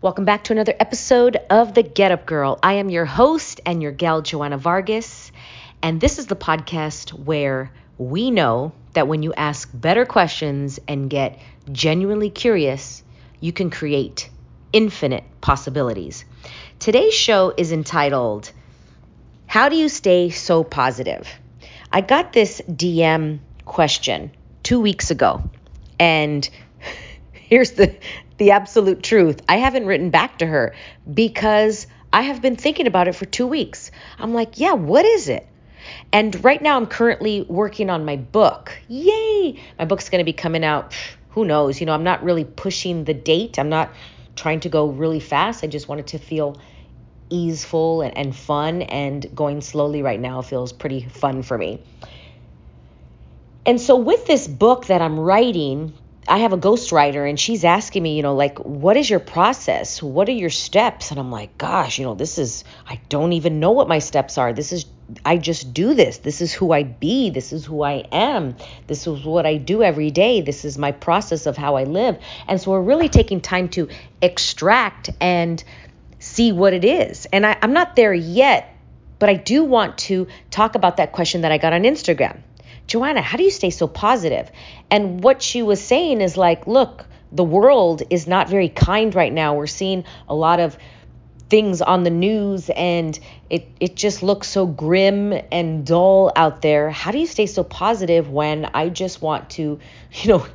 Welcome back to another episode of The Get Up Girl. I am your host and your gal, Joanna Vargas. And this is the podcast where we know that when you ask better questions and get genuinely curious, you can create infinite possibilities. Today's show is entitled, How Do You Stay So Positive? I got this DM question two weeks ago. And here's the the absolute truth. I haven't written back to her because I have been thinking about it for 2 weeks. I'm like, "Yeah, what is it?" And right now I'm currently working on my book. Yay! My book's going to be coming out who knows. You know, I'm not really pushing the date. I'm not trying to go really fast. I just want it to feel easeful and, and fun and going slowly right now feels pretty fun for me. And so with this book that I'm writing, I have a ghostwriter and she's asking me, you know, like, what is your process? What are your steps? And I'm like, gosh, you know, this is, I don't even know what my steps are. This is, I just do this. This is who I be. This is who I am. This is what I do every day. This is my process of how I live. And so we're really taking time to extract and see what it is. And I, I'm not there yet, but I do want to talk about that question that I got on Instagram. Joanna, how do you stay so positive? And what she was saying is like, look, the world is not very kind right now. We're seeing a lot of things on the news and it, it just looks so grim and dull out there. How do you stay so positive when I just want to, you know,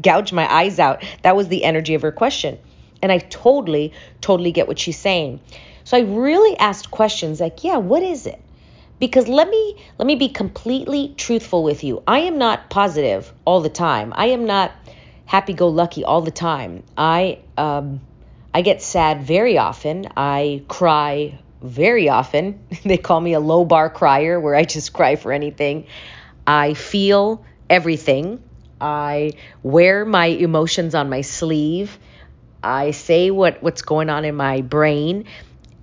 gouge my eyes out? That was the energy of her question. And I totally, totally get what she's saying. So I really asked questions like, yeah, what is it? Because let me let me be completely truthful with you. I am not positive all the time. I am not happy go lucky all the time. I um I get sad very often. I cry very often. they call me a low bar crier where I just cry for anything. I feel everything. I wear my emotions on my sleeve. I say what what's going on in my brain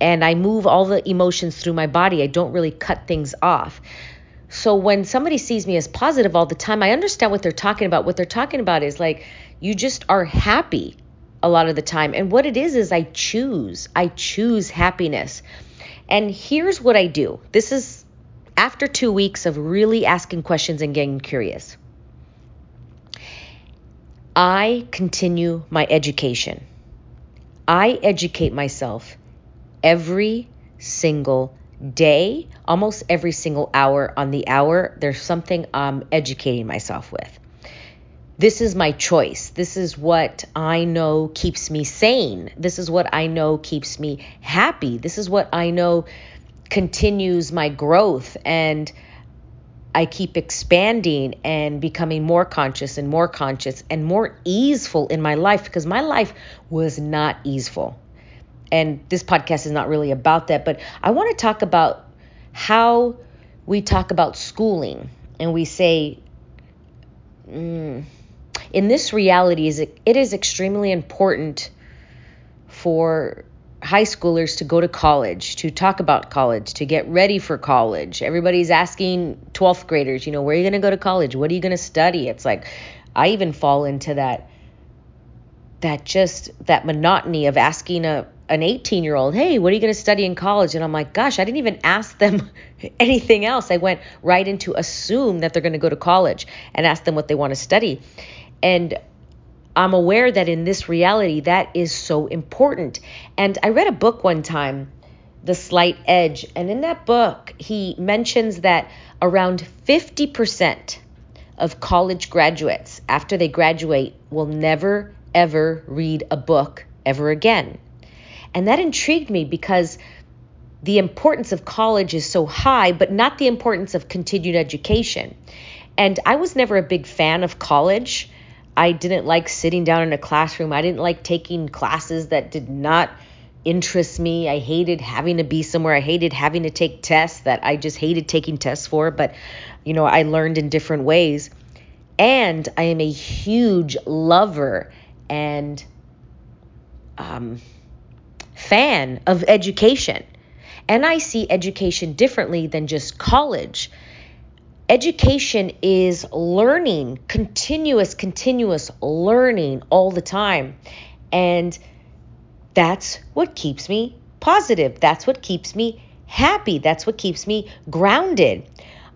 and I move all the emotions through my body. I don't really cut things off. So when somebody sees me as positive all the time, I understand what they're talking about. What they're talking about is like you just are happy a lot of the time. And what it is is I choose. I choose happiness. And here's what I do. This is after 2 weeks of really asking questions and getting curious. I continue my education. I educate myself every single day, almost every single hour on the hour, there's something I'm educating myself with. This is my choice. This is what I know keeps me sane. This is what I know keeps me happy. This is what I know continues my growth and I keep expanding and becoming more conscious and more conscious and more easeful in my life because my life was not easeful and this podcast is not really about that, but I want to talk about how we talk about schooling and we say, mm, in this reality, is it, it is extremely important for high schoolers to go to college, to talk about college, to get ready for college. Everybody's asking 12th graders, you know, where are you going to go to college? What are you going to study? It's like I even fall into that that just that monotony of asking a an 18 year old, hey, what are you going to study in college? And I'm like, gosh, I didn't even ask them anything else. I went right into assume that they're going to go to college and ask them what they want to study. And I'm aware that in this reality, that is so important. And I read a book one time, The Slight Edge, and in that book, he mentions that around 50% of college graduates, after they graduate, will never, ever read a book ever again. And that intrigued me because the importance of college is so high, but not the importance of continued education. And I was never a big fan of college. I didn't like sitting down in a classroom. I didn't like taking classes that did not interest me. I hated having to be somewhere. I hated having to take tests that I just hated taking tests for, but you know, I learned in different ways. And I am a huge lover and um, fan of education. And I see education differently than just college. Education is learning, continuous, continuous learning all the time. And that's what keeps me positive. That's what keeps me happy. That's what keeps me grounded.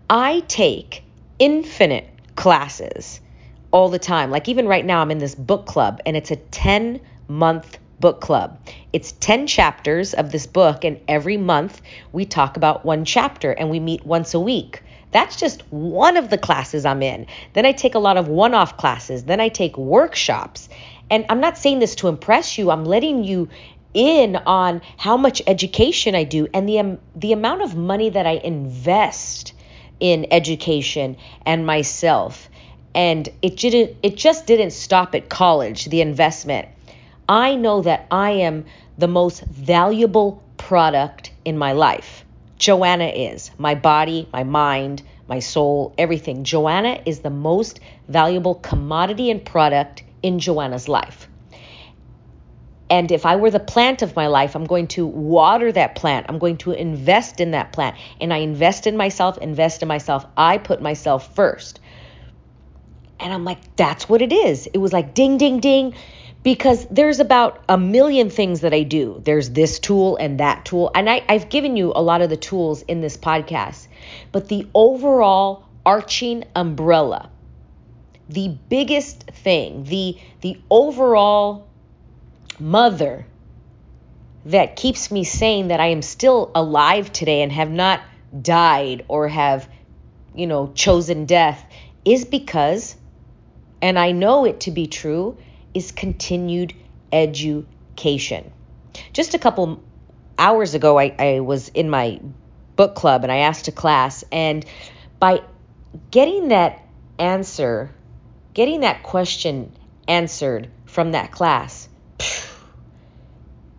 I take infinite classes all the time. Like even right now, I'm in this book club and it's a 10 month book club. It's 10 chapters of this book, and every month we talk about one chapter and we meet once a week. That's just one of the classes I'm in. Then I take a lot of one off classes. Then I take workshops. And I'm not saying this to impress you, I'm letting you in on how much education I do and the, um, the amount of money that I invest in education and myself. And it didn't it just didn't stop at college, the investment. I know that I am the most valuable product in my life. Joanna is my body, my mind, my soul, everything. Joanna is the most valuable commodity and product in Joanna's life. And if I were the plant of my life, I'm going to water that plant. I'm going to invest in that plant. And I invest in myself, invest in myself. I put myself first. And I'm like, that's what it is. It was like ding, ding, ding because there's about a million things that I do. There's this tool and that tool. And I, I've given you a lot of the tools in this podcast. But the overall arching umbrella, the biggest thing, the the overall mother that keeps me saying that I am still alive today and have not died or have, you know, chosen death is because, and I know it to be true, is continued education. Just a couple hours ago, I, I was in my book club and I asked a class, and by getting that answer, getting that question answered from that class,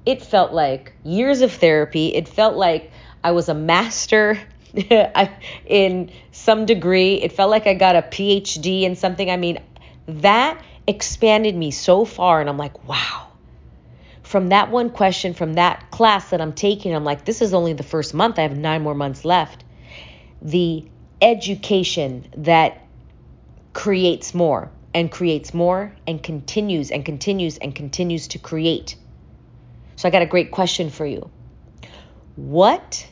it felt like years of therapy. It felt like I was a master in some degree. It felt like I got a PhD in something. I mean, that expanded me so far. And I'm like, wow. From that one question, from that class that I'm taking, I'm like, this is only the first month. I have nine more months left. The education that creates more and creates more and continues and continues and continues to create. So I got a great question for you. What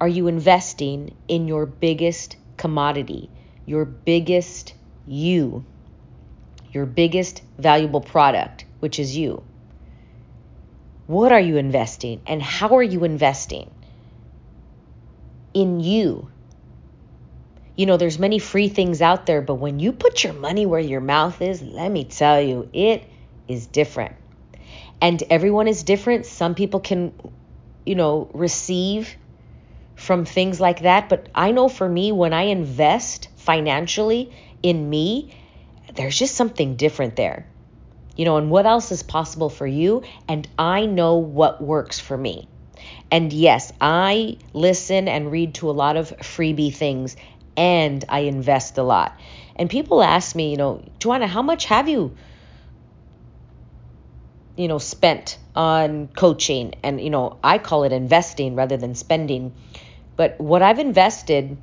are you investing in your biggest commodity, your biggest you? Your biggest valuable product, which is you. What are you investing and how are you investing? In you. You know, there's many free things out there, but when you put your money where your mouth is, let me tell you, it is different. And everyone is different. Some people can, you know, receive from things like that. But I know for me, when I invest financially in me, there's just something different there. You know, and what else is possible for you? And I know what works for me. And yes, I listen and read to a lot of freebie things and I invest a lot. And people ask me, you know, Joanna, how much have you, you know, spent on coaching? And, you know, I call it investing rather than spending. But what I've invested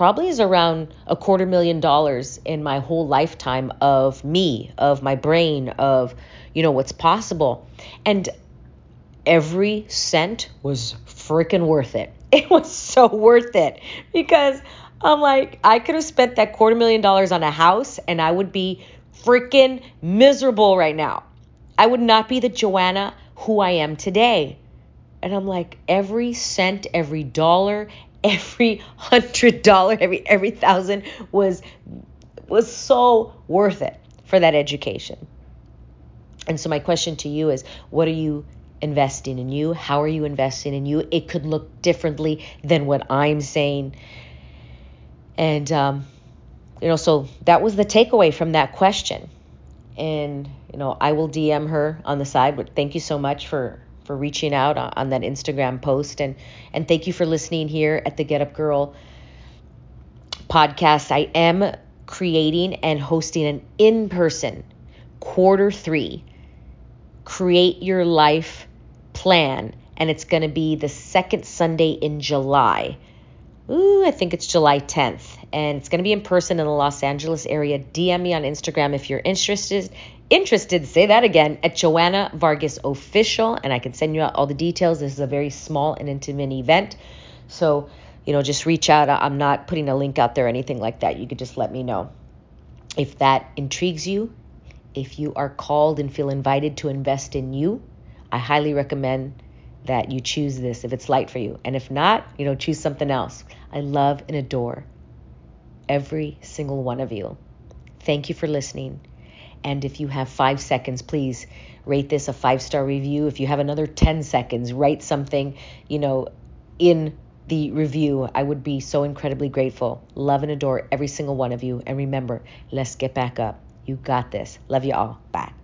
probably is around a quarter million dollars in my whole lifetime of me, of my brain, of, you know, what's possible. And every cent was freaking worth it. It was so worth it because I'm like, I could have spent that quarter million dollars on a house and I would be freaking miserable right now. I would not be the Joanna who I am today. And I'm like, every cent, every dollar, every hundred dollar, every every thousand was was so worth it for that education. And so my question to you is what are you investing in you? How are you investing in you? It could look differently than what I'm saying. And um, you know, so that was the takeaway from that question. And you know, I will DM her on the side, but thank you so much for for reaching out on, on that Instagram post and and thank you for listening here at the Get Up Girl podcast. I am creating and hosting an in-person quarter 3 create your life plan and it's going to be the second Sunday in July. Ooh, I think it's July 10th and it's going to be in person in the Los Angeles area. DM me on Instagram if you're interested. Interested, say that again, at Joanna Vargas Official, and I can send you out all the details. This is a very small and intimate event. So, you know, just reach out. I'm not putting a link out there or anything like that. You could just let me know. If that intrigues you, if you are called and feel invited to invest in you, I highly recommend that you choose this if it's light for you. And if not, you know, choose something else. I love and adore every single one of you. Thank you for listening. And if you have five seconds, please rate this a five star review. If you have another 10 seconds, write something, you know, in the review. I would be so incredibly grateful. Love and adore every single one of you. And remember, let's get back up. You got this. Love you all. Bye.